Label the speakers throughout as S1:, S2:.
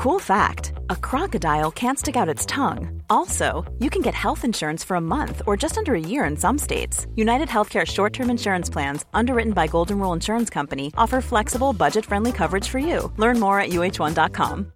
S1: Cool fact a crocodile can't stick out its tongue. Also, you can get health insurance for a month or just under a year in some states. United Healthcare short term insurance plans, underwritten by Golden Rule Insurance Company, offer flexible, budget friendly coverage for you. Learn more at uhone.com.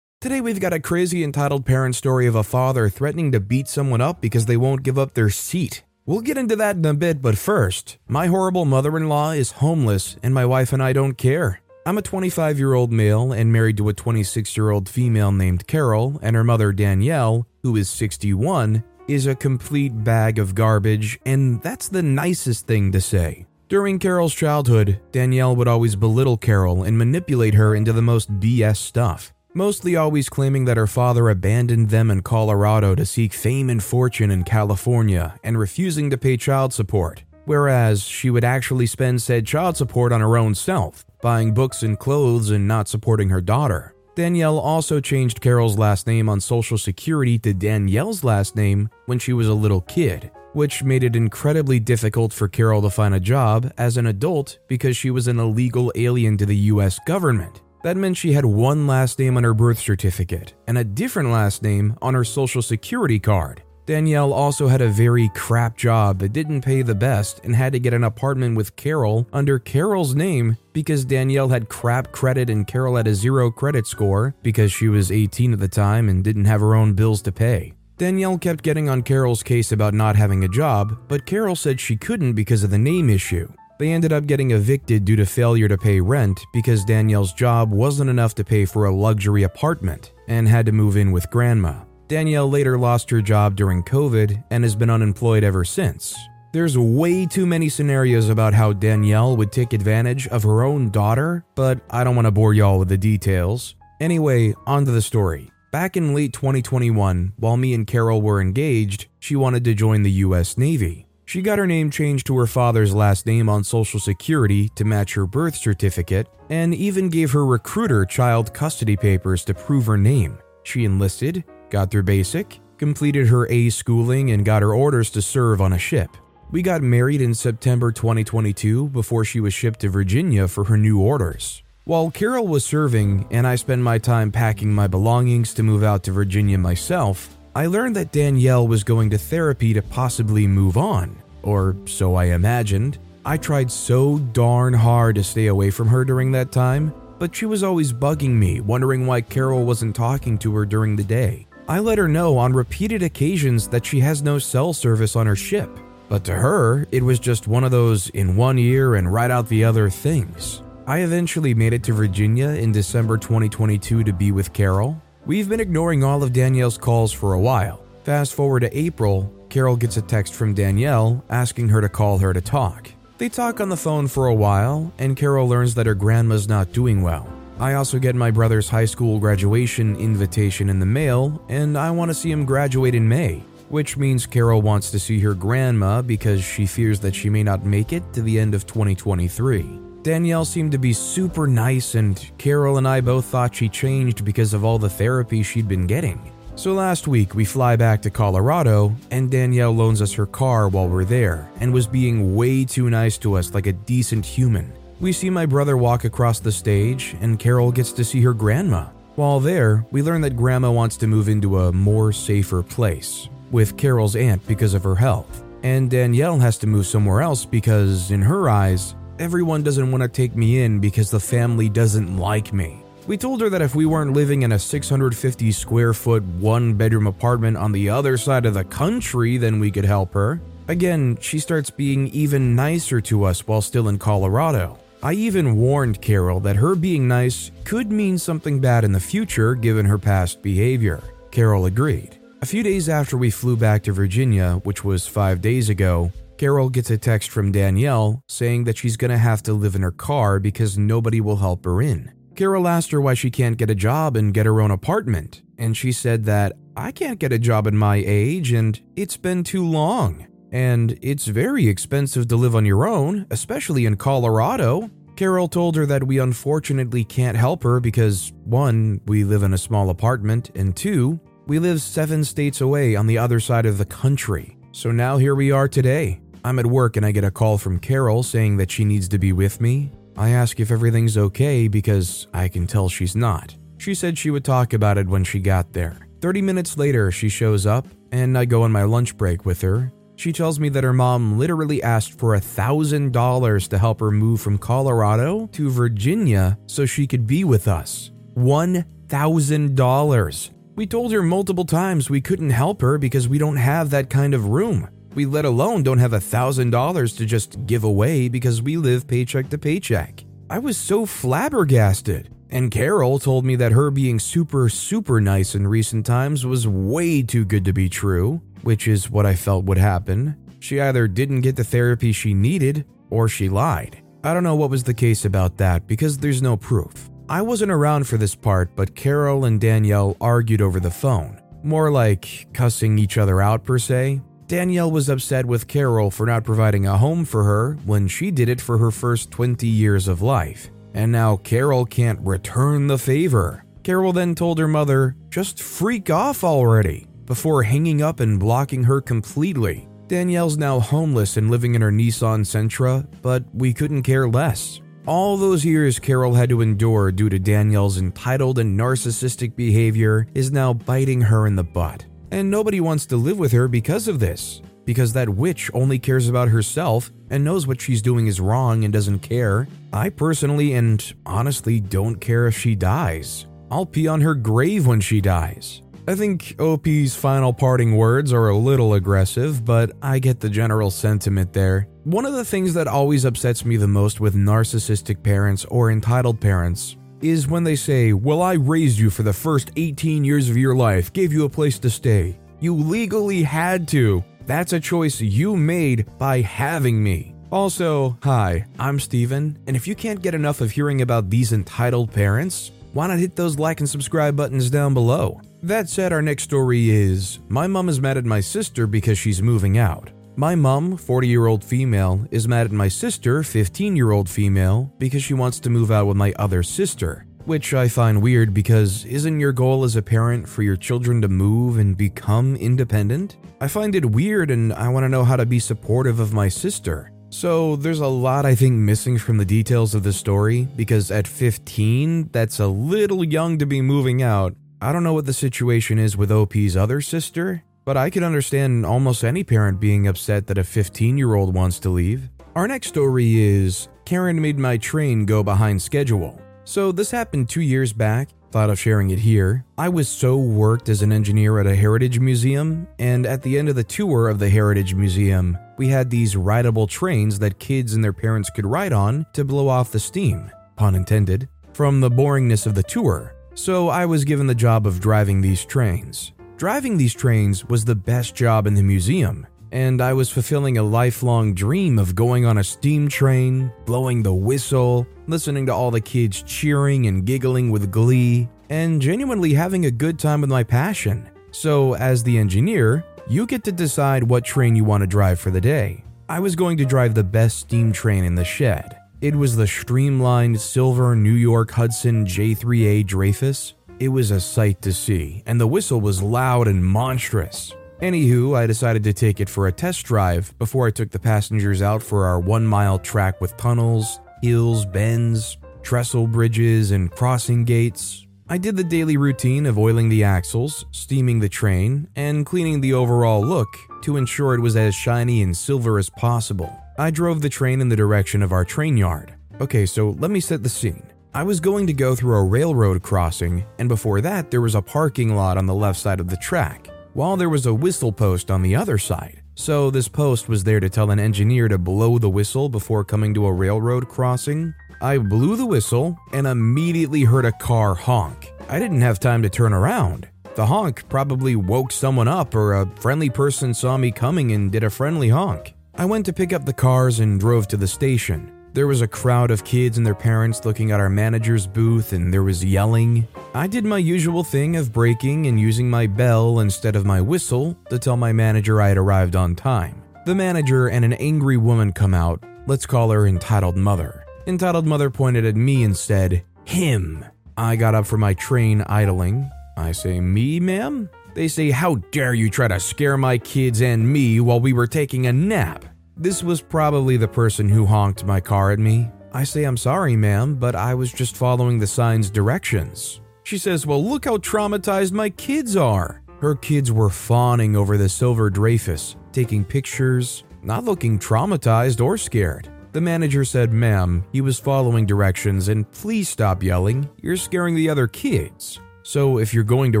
S2: Today, we've got a crazy entitled parent story of a father threatening to beat someone up because they won't give up their seat. We'll get into that in a bit, but first, my horrible mother in law is homeless and my wife and I don't care. I'm a 25 year old male and married to a 26 year old female named Carol, and her mother Danielle, who is 61, is a complete bag of garbage, and that's the nicest thing to say. During Carol's childhood, Danielle would always belittle Carol and manipulate her into the most BS stuff, mostly always claiming that her father abandoned them in Colorado to seek fame and fortune in California and refusing to pay child support whereas she would actually spend said child support on her own self, buying books and clothes and not supporting her daughter. Danielle also changed Carol's last name on Social Security to Danielle's last name when she was a little kid, which made it incredibly difficult for Carol to find a job as an adult because she was an illegal alien to the US government. That meant she had one last name on her birth certificate and a different last name on her Social Security card. Danielle also had a very crap job that didn't pay the best and had to get an apartment with Carol under Carol's name because Danielle had crap credit and Carol had a zero credit score because she was 18 at the time and didn't have her own bills to pay. Danielle kept getting on Carol's case about not having a job, but Carol said she couldn't because of the name issue. They ended up getting evicted due to failure to pay rent because Danielle's job wasn't enough to pay for a luxury apartment and had to move in with grandma. Danielle later lost her job during COVID and has been unemployed ever since. There's way too many scenarios about how Danielle would take advantage of her own daughter, but I don't want to bore y'all with the details. Anyway, on to the story. Back in late 2021, while me and Carol were engaged, she wanted to join the US Navy. She got her name changed to her father's last name on Social Security to match her birth certificate, and even gave her recruiter child custody papers to prove her name. She enlisted, got through basic, completed her A schooling, and got her orders to serve on a ship. We got married in September 2022 before she was shipped to Virginia for her new orders. While Carol was serving and I spent my time packing my belongings to move out to Virginia myself, I learned that Danielle was going to therapy to possibly move on, or so I imagined. I tried so darn hard to stay away from her during that time, but she was always bugging me, wondering why Carol wasn't talking to her during the day. I let her know on repeated occasions that she has no cell service on her ship, but to her, it was just one of those in one ear and right out the other things. I eventually made it to Virginia in December 2022 to be with Carol. We've been ignoring all of Danielle's calls for a while. Fast forward to April, Carol gets a text from Danielle asking her to call her to talk. They talk on the phone for a while, and Carol learns that her grandma's not doing well. I also get my brother's high school graduation invitation in the mail, and I want to see him graduate in May, which means Carol wants to see her grandma because she fears that she may not make it to the end of 2023. Danielle seemed to be super nice, and Carol and I both thought she changed because of all the therapy she'd been getting. So last week, we fly back to Colorado, and Danielle loans us her car while we're there and was being way too nice to us like a decent human. We see my brother walk across the stage, and Carol gets to see her grandma. While there, we learn that grandma wants to move into a more safer place with Carol's aunt because of her health. And Danielle has to move somewhere else because, in her eyes, everyone doesn't want to take me in because the family doesn't like me. We told her that if we weren't living in a 650 square foot, one bedroom apartment on the other side of the country, then we could help her. Again, she starts being even nicer to us while still in Colorado. I even warned Carol that her being nice could mean something bad in the future given her past behavior. Carol agreed. A few days after we flew back to Virginia, which was five days ago, Carol gets a text from Danielle saying that she's gonna have to live in her car because nobody will help her in. Carol asked her why she can't get a job and get her own apartment, and she said that I can't get a job at my age and it's been too long. And it's very expensive to live on your own, especially in Colorado. Carol told her that we unfortunately can't help her because, one, we live in a small apartment, and two, we live seven states away on the other side of the country. So now here we are today. I'm at work and I get a call from Carol saying that she needs to be with me. I ask if everything's okay because I can tell she's not. She said she would talk about it when she got there. 30 minutes later, she shows up, and I go on my lunch break with her. She tells me that her mom literally asked for a $1,000 to help her move from Colorado to Virginia so she could be with us. $1,000. We told her multiple times we couldn't help her because we don't have that kind of room. We let alone don't have a $1,000 to just give away because we live paycheck to paycheck. I was so flabbergasted. And Carol told me that her being super, super nice in recent times was way too good to be true, which is what I felt would happen. She either didn't get the therapy she needed or she lied. I don't know what was the case about that because there's no proof. I wasn't around for this part, but Carol and Danielle argued over the phone. More like cussing each other out, per se. Danielle was upset with Carol for not providing a home for her when she did it for her first 20 years of life. And now Carol can't return the favor. Carol then told her mother, just freak off already, before hanging up and blocking her completely. Danielle's now homeless and living in her Nissan Sentra, but we couldn't care less. All those years Carol had to endure due to Danielle's entitled and narcissistic behavior is now biting her in the butt. And nobody wants to live with her because of this because that witch only cares about herself and knows what she's doing is wrong and doesn't care. I personally and honestly don't care if she dies. I'll pee on her grave when she dies. I think OP's final parting words are a little aggressive, but I get the general sentiment there. One of the things that always upsets me the most with narcissistic parents or entitled parents is when they say, Well, I raised you for the first 18 years of your life, gave you a place to stay. You legally had to. That's a choice you made by having me. Also, hi, I'm Steven, and if you can't get enough of hearing about these entitled parents, why not hit those like and subscribe buttons down below? That said, our next story is My mom is mad at my sister because she's moving out. My mom, 40 year old female, is mad at my sister, 15 year old female, because she wants to move out with my other sister. Which I find weird because isn't your goal as a parent for your children to move and become independent? I find it weird and I want to know how to be supportive of my sister. So there's a lot I think missing from the details of the story because at 15, that's a little young to be moving out. I don't know what the situation is with OP's other sister, but I can understand almost any parent being upset that a 15 year old wants to leave. Our next story is Karen made my train go behind schedule. So, this happened two years back. Thought of sharing it here. I was so worked as an engineer at a heritage museum, and at the end of the tour of the heritage museum, we had these rideable trains that kids and their parents could ride on to blow off the steam, pun intended, from the boringness of the tour. So I was given the job of driving these trains. Driving these trains was the best job in the museum and I was fulfilling a lifelong dream of going on a steam train, blowing the whistle, listening to all the kids cheering and giggling with glee, and genuinely having a good time with my passion. So, as the engineer, you get to decide what train you want to drive for the day. I was going to drive the best steam train in the shed. It was the streamlined silver New York Hudson J3A Dreyfuss. It was a sight to see, and the whistle was loud and monstrous. Anywho, I decided to take it for a test drive before I took the passengers out for our one mile track with tunnels, hills, bends, trestle bridges, and crossing gates. I did the daily routine of oiling the axles, steaming the train, and cleaning the overall look to ensure it was as shiny and silver as possible. I drove the train in the direction of our train yard. Okay, so let me set the scene. I was going to go through a railroad crossing, and before that, there was a parking lot on the left side of the track while there was a whistle post on the other side. So, this post was there to tell an engineer to blow the whistle before coming to a railroad crossing. I blew the whistle and immediately heard a car honk. I didn't have time to turn around. The honk probably woke someone up, or a friendly person saw me coming and did a friendly honk. I went to pick up the cars and drove to the station. There was a crowd of kids and their parents looking at our manager's booth, and there was yelling. I did my usual thing of braking and using my bell instead of my whistle to tell my manager I had arrived on time. The manager and an angry woman come out. Let's call her Entitled Mother. Entitled Mother pointed at me and said, Him. I got up from my train idling. I say, Me, ma'am? They say, How dare you try to scare my kids and me while we were taking a nap? This was probably the person who honked my car at me. I say, I'm sorry, ma'am, but I was just following the sign's directions. She says, Well, look how traumatized my kids are. Her kids were fawning over the silver Dreyfuss, taking pictures, not looking traumatized or scared. The manager said, Ma'am, he was following directions and please stop yelling. You're scaring the other kids. So if you're going to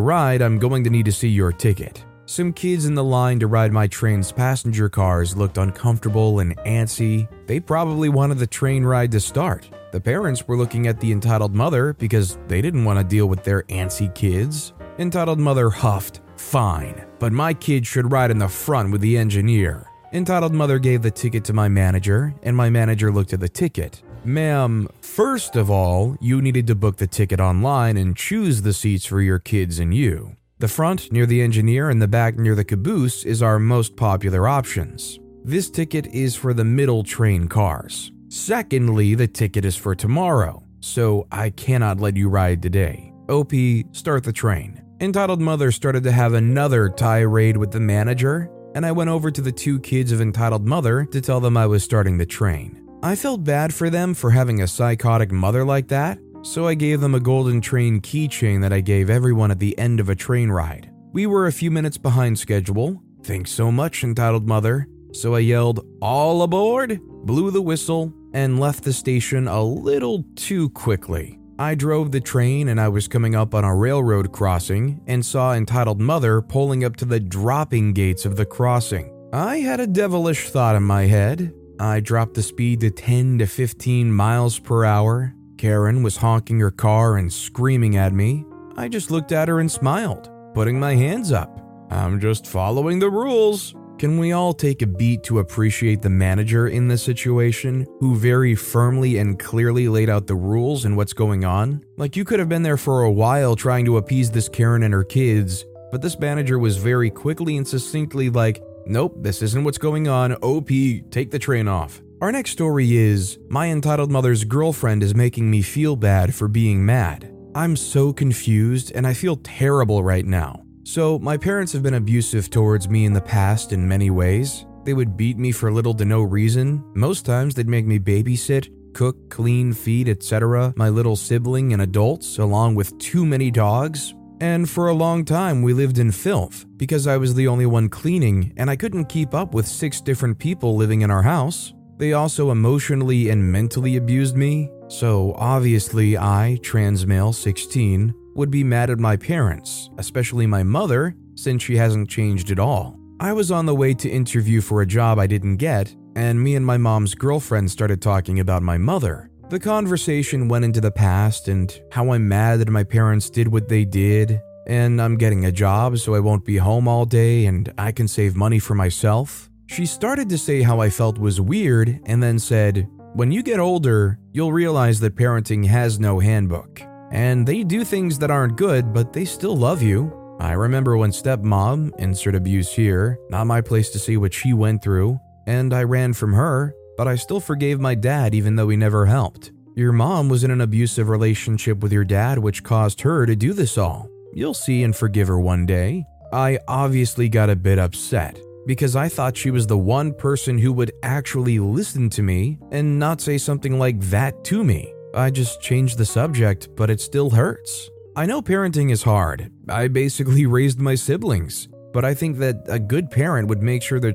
S2: ride, I'm going to need to see your ticket. Some kids in the line to ride my train's passenger cars looked uncomfortable and antsy. They probably wanted the train ride to start. The parents were looking at the entitled mother because they didn't want to deal with their antsy kids. Entitled mother huffed, Fine, but my kid should ride in the front with the engineer. Entitled mother gave the ticket to my manager, and my manager looked at the ticket. Ma'am, first of all, you needed to book the ticket online and choose the seats for your kids and you. The front near the engineer and the back near the caboose is our most popular options. This ticket is for the middle train cars. Secondly, the ticket is for tomorrow, so I cannot let you ride today. OP, start the train. Entitled Mother started to have another tirade with the manager, and I went over to the two kids of Entitled Mother to tell them I was starting the train. I felt bad for them for having a psychotic mother like that, so I gave them a golden train keychain that I gave everyone at the end of a train ride. We were a few minutes behind schedule. Thanks so much, entitled mother. So I yelled, All aboard! blew the whistle, and left the station a little too quickly. I drove the train and I was coming up on a railroad crossing and saw entitled mother pulling up to the dropping gates of the crossing. I had a devilish thought in my head. I dropped the speed to 10 to 15 miles per hour Karen was honking her car and screaming at me. I just looked at her and smiled, putting my hands up. I'm just following the rules. Can we all take a beat to appreciate the manager in this situation, who very firmly and clearly laid out the rules and what's going on? Like, you could have been there for a while trying to appease this Karen and her kids, but this manager was very quickly and succinctly like, Nope, this isn't what's going on. OP, take the train off. Our next story is My entitled mother's girlfriend is making me feel bad for being mad. I'm so confused and I feel terrible right now. So, my parents have been abusive towards me in the past in many ways. They would beat me for little to no reason. Most times, they'd make me babysit, cook, clean, feed, etc., my little sibling and adults, along with too many dogs. And for a long time, we lived in filth because I was the only one cleaning and I couldn't keep up with six different people living in our house. They also emotionally and mentally abused me, so obviously I, trans male 16, would be mad at my parents, especially my mother, since she hasn't changed at all. I was on the way to interview for a job I didn't get, and me and my mom's girlfriend started talking about my mother. The conversation went into the past and how I'm mad that my parents did what they did, and I'm getting a job so I won't be home all day and I can save money for myself. She started to say how I felt was weird and then said, When you get older, you'll realize that parenting has no handbook. And they do things that aren't good, but they still love you. I remember when stepmom, insert abuse here, not my place to see what she went through, and I ran from her, but I still forgave my dad even though he never helped. Your mom was in an abusive relationship with your dad, which caused her to do this all. You'll see and forgive her one day. I obviously got a bit upset, because I thought she was the one person who would actually listen to me and not say something like that to me. I just changed the subject, but it still hurts. I know parenting is hard. I basically raised my siblings, but I think that a good parent would make sure their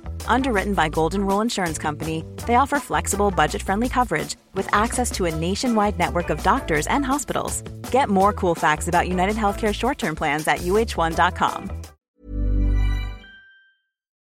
S1: Underwritten by Golden Rule Insurance Company, they offer flexible, budget friendly coverage with access to a nationwide network of doctors and hospitals. Get more cool facts about United Healthcare short term plans at uhone.com.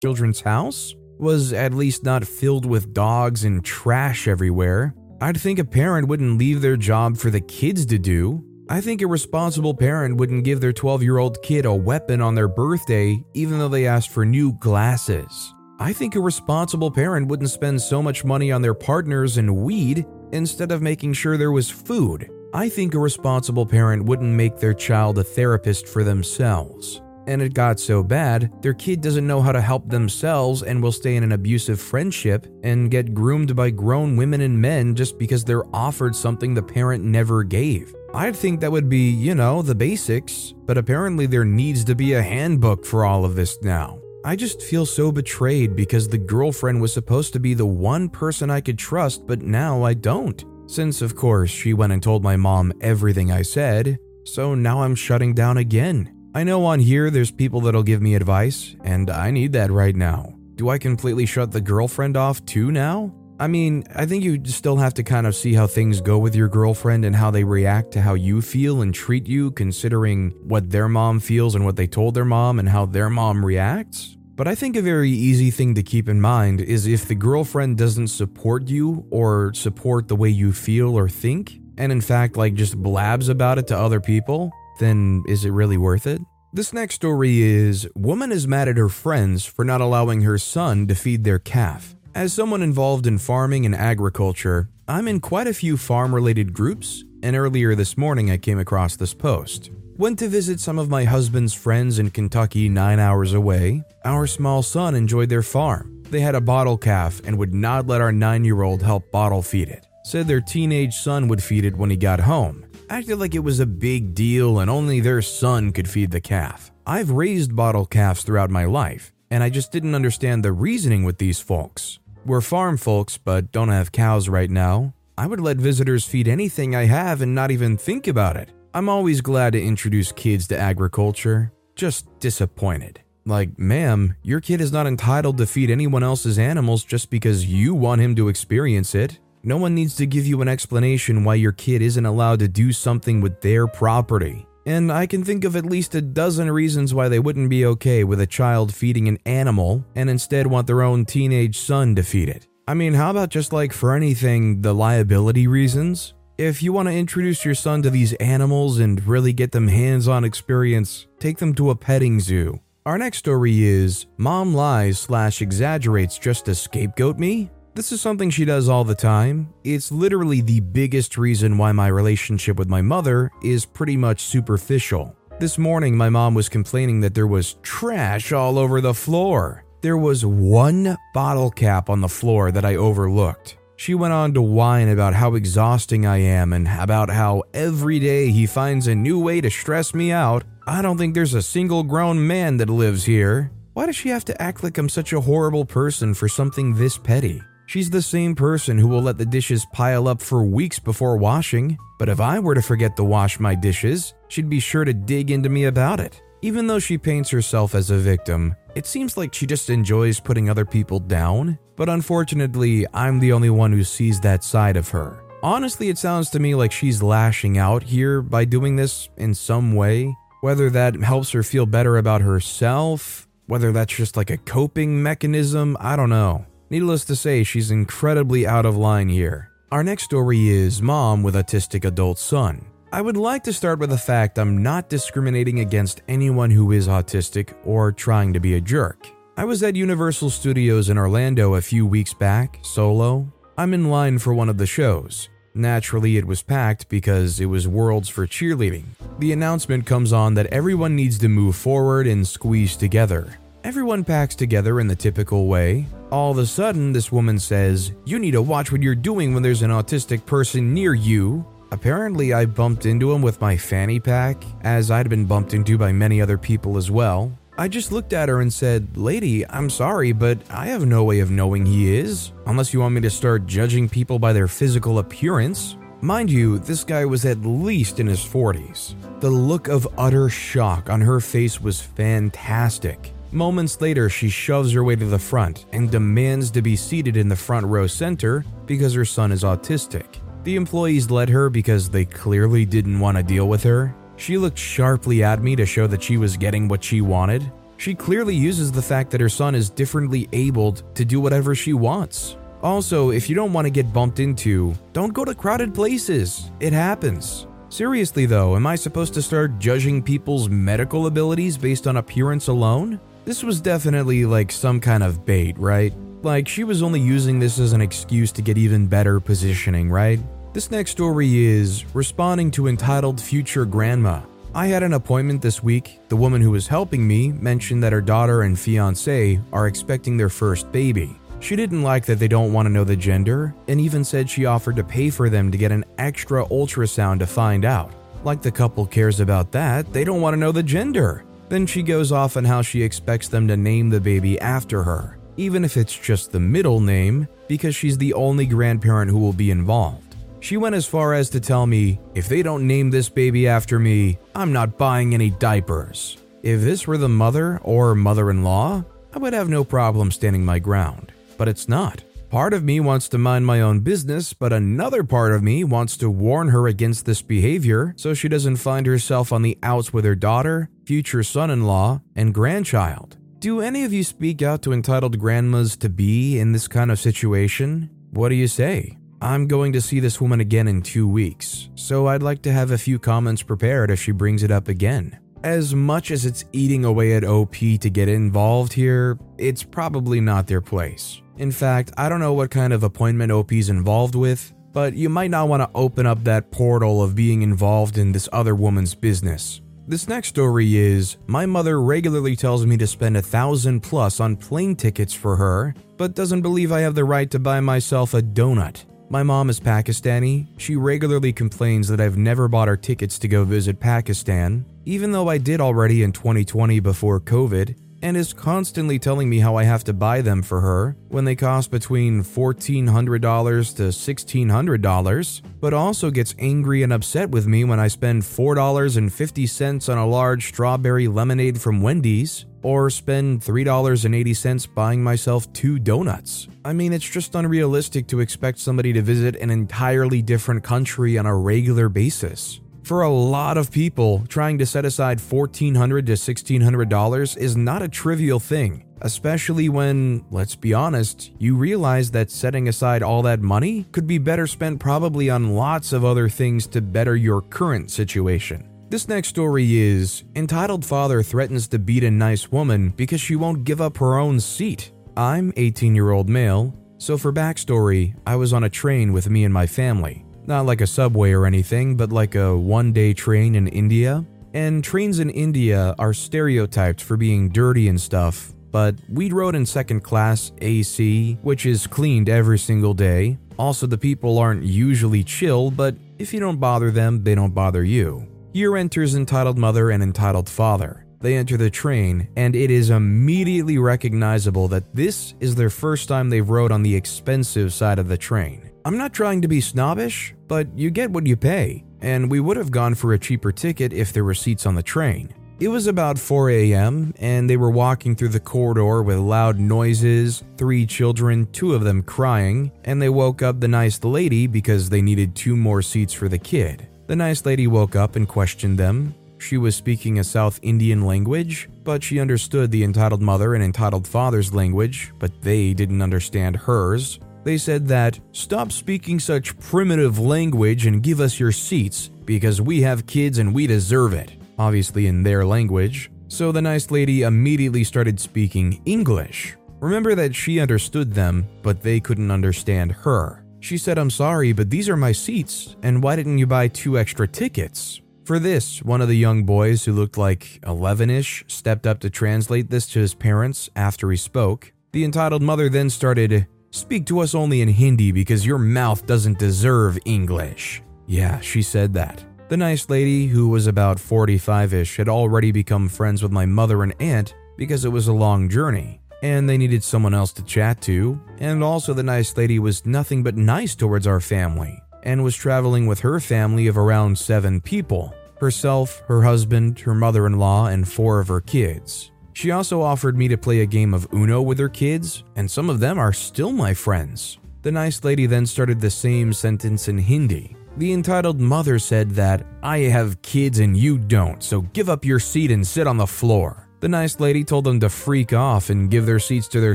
S2: children's house was at least not filled with dogs and trash everywhere. I'd think a parent wouldn't leave their job for the kids to do. I think a responsible parent wouldn't give their 12 year old kid a weapon on their birthday even though they asked for new glasses. I think a responsible parent wouldn't spend so much money on their partners and weed instead of making sure there was food. I think a responsible parent wouldn't make their child a therapist for themselves. And it got so bad, their kid doesn't know how to help themselves and will stay in an abusive friendship and get groomed by grown women and men just because they're offered something the parent never gave. I'd think that would be, you know, the basics, but apparently there needs to be a handbook for all of this now. I just feel so betrayed because the girlfriend was supposed to be the one person I could trust, but now I don't. Since, of course, she went and told my mom everything I said, so now I'm shutting down again. I know on here there's people that'll give me advice, and I need that right now. Do I completely shut the girlfriend off too now? I mean, I think you still have to kind of see how things go with your girlfriend and how they react to how you feel and treat you, considering what their mom feels and what they told their mom and how their mom reacts. But I think a very easy thing to keep in mind is if the girlfriend doesn't support you or support the way you feel or think, and in fact, like just blabs about it to other people, then is it really worth it? This next story is Woman is mad at her friends for not allowing her son to feed their calf. As someone involved in farming and agriculture, I'm in quite a few farm related groups, and earlier this morning I came across this post. Went to visit some of my husband's friends in Kentucky nine hours away. Our small son enjoyed their farm. They had a bottle calf and would not let our nine year old help bottle feed it. Said their teenage son would feed it when he got home acted like it was a big deal and only their son could feed the calf. I've raised bottle calves throughout my life, and I just didn't understand the reasoning with these folks. We're farm folks, but don't have cows right now. I would let visitors feed anything I have and not even think about it. I'm always glad to introduce kids to agriculture, just disappointed. Like, ma'am, your kid is not entitled to feed anyone else's animals just because you want him to experience it. No one needs to give you an explanation why your kid isn't allowed to do something with their property. And I can think of at least a dozen reasons why they wouldn't be okay with a child feeding an animal and instead want their own teenage son to feed it. I mean, how about just like for anything, the liability reasons? If you want to introduce your son to these animals and really get them hands on experience, take them to a petting zoo. Our next story is Mom lies slash exaggerates just to scapegoat me? This is something she does all the time. It's literally the biggest reason why my relationship with my mother is pretty much superficial. This morning, my mom was complaining that there was trash all over the floor. There was one bottle cap on the floor that I overlooked. She went on to whine about how exhausting I am and about how every day he finds a new way to stress me out. I don't think there's a single grown man that lives here. Why does she have to act like I'm such a horrible person for something this petty? She's the same person who will let the dishes pile up for weeks before washing, but if I were to forget to wash my dishes, she'd be sure to dig into me about it. Even though she paints herself as a victim, it seems like she just enjoys putting other people down, but unfortunately, I'm the only one who sees that side of her. Honestly, it sounds to me like she's lashing out here by doing this in some way, whether that helps her feel better about herself, whether that's just like a coping mechanism, I don't know. Needless to say, she's incredibly out of line here. Our next story is Mom with Autistic Adult Son. I would like to start with the fact I'm not discriminating against anyone who is autistic or trying to be a jerk. I was at Universal Studios in Orlando a few weeks back, solo. I'm in line for one of the shows. Naturally, it was packed because it was Worlds for Cheerleading. The announcement comes on that everyone needs to move forward and squeeze together. Everyone packs together in the typical way. All of a sudden, this woman says, You need to watch what you're doing when there's an autistic person near you. Apparently, I bumped into him with my fanny pack, as I'd been bumped into by many other people as well. I just looked at her and said, Lady, I'm sorry, but I have no way of knowing he is, unless you want me to start judging people by their physical appearance. Mind you, this guy was at least in his 40s. The look of utter shock on her face was fantastic. Moments later, she shoves her way to the front and demands to be seated in the front row center because her son is autistic. The employees let her because they clearly didn't want to deal with her. She looked sharply at me to show that she was getting what she wanted. She clearly uses the fact that her son is differently abled to do whatever she wants. Also, if you don't want to get bumped into, don't go to crowded places. It happens. Seriously though, am I supposed to start judging people's medical abilities based on appearance alone? This was definitely like some kind of bait, right? Like she was only using this as an excuse to get even better positioning, right? This next story is responding to entitled future grandma. I had an appointment this week. The woman who was helping me mentioned that her daughter and fiance are expecting their first baby. She didn't like that they don't want to know the gender, and even said she offered to pay for them to get an extra ultrasound to find out. Like the couple cares about that, they don't want to know the gender. Then she goes off on how she expects them to name the baby after her, even if it's just the middle name, because she's the only grandparent who will be involved. She went as far as to tell me, if they don't name this baby after me, I'm not buying any diapers. If this were the mother or mother in law, I would have no problem standing my ground. But it's not. Part of me wants to mind my own business, but another part of me wants to warn her against this behavior so she doesn't find herself on the outs with her daughter, future son in law, and grandchild. Do any of you speak out to entitled grandmas to be in this kind of situation? What do you say? I'm going to see this woman again in two weeks, so I'd like to have a few comments prepared if she brings it up again. As much as it's eating away at OP to get involved here, it's probably not their place. In fact, I don't know what kind of appointment OP's involved with, but you might not want to open up that portal of being involved in this other woman's business. This next story is My mother regularly tells me to spend a thousand plus on plane tickets for her, but doesn't believe I have the right to buy myself a donut. My mom is Pakistani. She regularly complains that I've never bought her tickets to go visit Pakistan, even though I did already in 2020 before COVID, and is constantly telling me how I have to buy them for her when they cost between $1,400 to $1,600, but also gets angry and upset with me when I spend $4.50 on a large strawberry lemonade from Wendy's or spend $3.80 buying myself two donuts. I mean, it's just unrealistic to expect somebody to visit an entirely different country on a regular basis. For a lot of people, trying to set aside $1,400 to $1,600 is not a trivial thing, especially when, let's be honest, you realize that setting aside all that money could be better spent probably on lots of other things to better your current situation. This next story is Entitled Father Threatens to Beat a Nice Woman Because She Won't Give Up Her Own Seat. I'm 18 year old male, so for backstory, I was on a train with me and my family. Not like a subway or anything, but like a one day train in India. And trains in India are stereotyped for being dirty and stuff, but we rode in second class AC, which is cleaned every single day. Also, the people aren't usually chill, but if you don't bother them, they don't bother you. Here enters entitled mother and entitled father. They enter the train, and it is immediately recognizable that this is their first time they've rode on the expensive side of the train. I'm not trying to be snobbish, but you get what you pay, and we would have gone for a cheaper ticket if there were seats on the train. It was about 4 a.m., and they were walking through the corridor with loud noises, three children, two of them crying, and they woke up the nice lady because they needed two more seats for the kid. The nice lady woke up and questioned them. She was speaking a South Indian language, but she understood the entitled mother and entitled father's language, but they didn't understand hers. They said that, Stop speaking such primitive language and give us your seats, because we have kids and we deserve it. Obviously, in their language. So the nice lady immediately started speaking English. Remember that she understood them, but they couldn't understand her. She said, I'm sorry, but these are my seats, and why didn't you buy two extra tickets? For this, one of the young boys who looked like 11 ish stepped up to translate this to his parents after he spoke. The entitled mother then started, Speak to us only in Hindi because your mouth doesn't deserve English. Yeah, she said that. The nice lady, who was about 45 ish, had already become friends with my mother and aunt because it was a long journey and they needed someone else to chat to. And also, the nice lady was nothing but nice towards our family and was traveling with her family of around seven people herself, her husband, her mother in law, and four of her kids. She also offered me to play a game of Uno with her kids, and some of them are still my friends. The nice lady then started the same sentence in Hindi. The entitled mother said that, I have kids and you don't, so give up your seat and sit on the floor. The nice lady told them to freak off and give their seats to their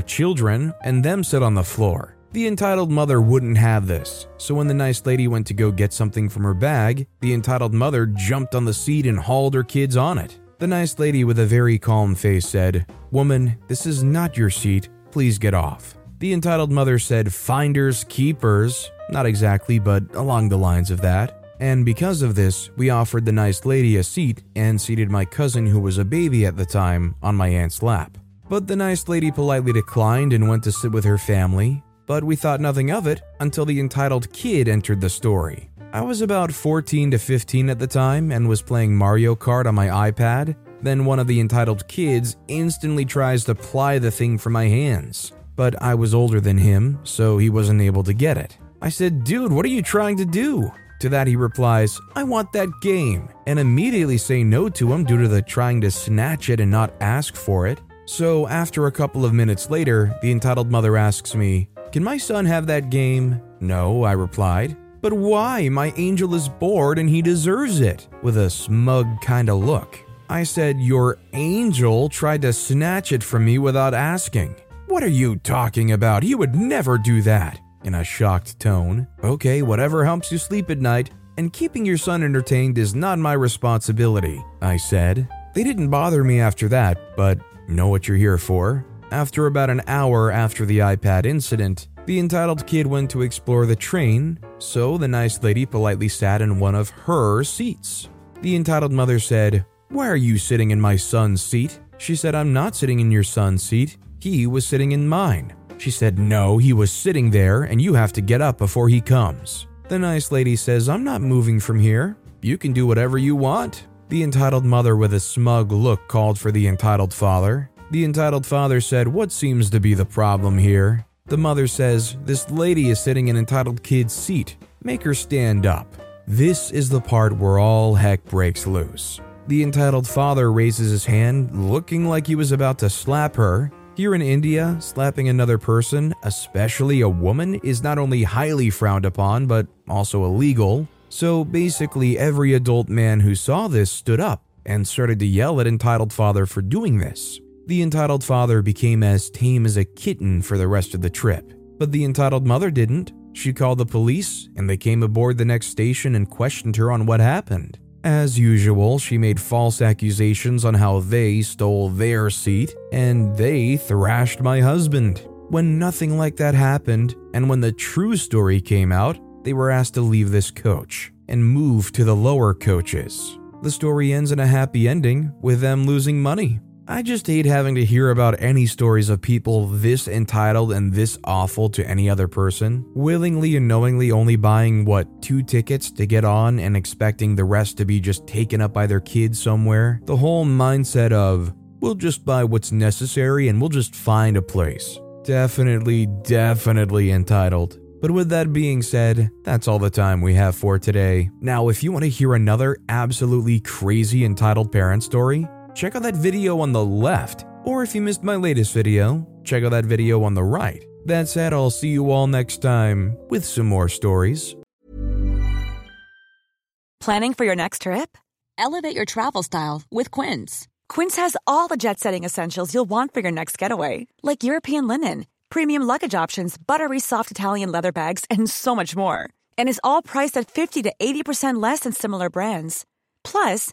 S2: children and them sit on the floor. The entitled mother wouldn't have this, so when the nice lady went to go get something from her bag, the entitled mother jumped on the seat and hauled her kids on it. The nice lady with a very calm face said, Woman, this is not your seat, please get off. The entitled mother said, Finders, keepers, not exactly, but along the lines of that. And because of this, we offered the nice lady a seat and seated my cousin, who was a baby at the time, on my aunt's lap. But the nice lady politely declined and went to sit with her family, but we thought nothing of it until the entitled kid entered the story. I was about 14 to 15 at the time and was playing Mario Kart on my iPad. Then one of the entitled kids instantly tries to ply the thing from my hands. But I was older than him, so he wasn't able to get it. I said, Dude, what are you trying to do? To that he replies, I want that game, and immediately say no to him due to the trying to snatch it and not ask for it. So, after a couple of minutes later, the entitled mother asks me, Can my son have that game? No, I replied. But why? My angel is bored and he deserves it, with a smug kind of look. I said, Your angel tried to snatch it from me without asking. What are you talking about? He would never do that. In a shocked tone. Okay, whatever helps you sleep at night, and keeping your son entertained is not my responsibility, I said. They didn't bother me after that, but know what you're here for. After about an hour after the iPad incident, the entitled kid went to explore the train, so the nice lady politely sat in one of her seats. The entitled mother said, Why are you sitting in my son's seat? She said, I'm not sitting in your son's seat. He was sitting in mine. She said, No, he was sitting there and you have to get up before he comes. The nice lady says, I'm not moving from here. You can do whatever you want. The entitled mother, with a smug look, called for the entitled father. The entitled father said, What seems to be the problem here? The mother says, This lady is sitting in entitled kid's seat. Make her stand up. This is the part where all heck breaks loose. The entitled father raises his hand, looking like he was about to slap her. Here in India, slapping another person, especially a woman, is not only highly frowned upon, but also illegal. So basically, every adult man who saw this stood up and started to yell at entitled father for doing this. The entitled father became as tame as a kitten for the rest of the trip, but the entitled mother didn't. She called the police, and they came aboard the next station and questioned her on what happened. As usual, she made false accusations on how they stole their seat and they thrashed my husband. When nothing like that happened, and when the true story came out, they were asked to leave this coach and move to the lower coaches. The story ends in a happy ending with them losing money. I just hate having to hear about any stories of people this entitled and this awful to any other person, willingly and knowingly only buying, what, two tickets to get on and expecting the rest to be just taken up by their kids somewhere. The whole mindset of, we'll just buy what's necessary and we'll just find a place. Definitely, definitely entitled. But with that being said, that's all the time we have for today. Now, if you want to hear another absolutely crazy entitled parent story, check out that video on the left. Or if you missed my latest video, check out that video on the right. That said, I'll see you all next time with some more stories.
S3: Planning for your next trip? Elevate your travel style with Quince. Quince has all the jet setting essentials you'll want for your next getaway, like European linen, premium luggage options, buttery soft Italian leather bags, and so much more. And is all priced at 50 to 80% less than similar brands. Plus,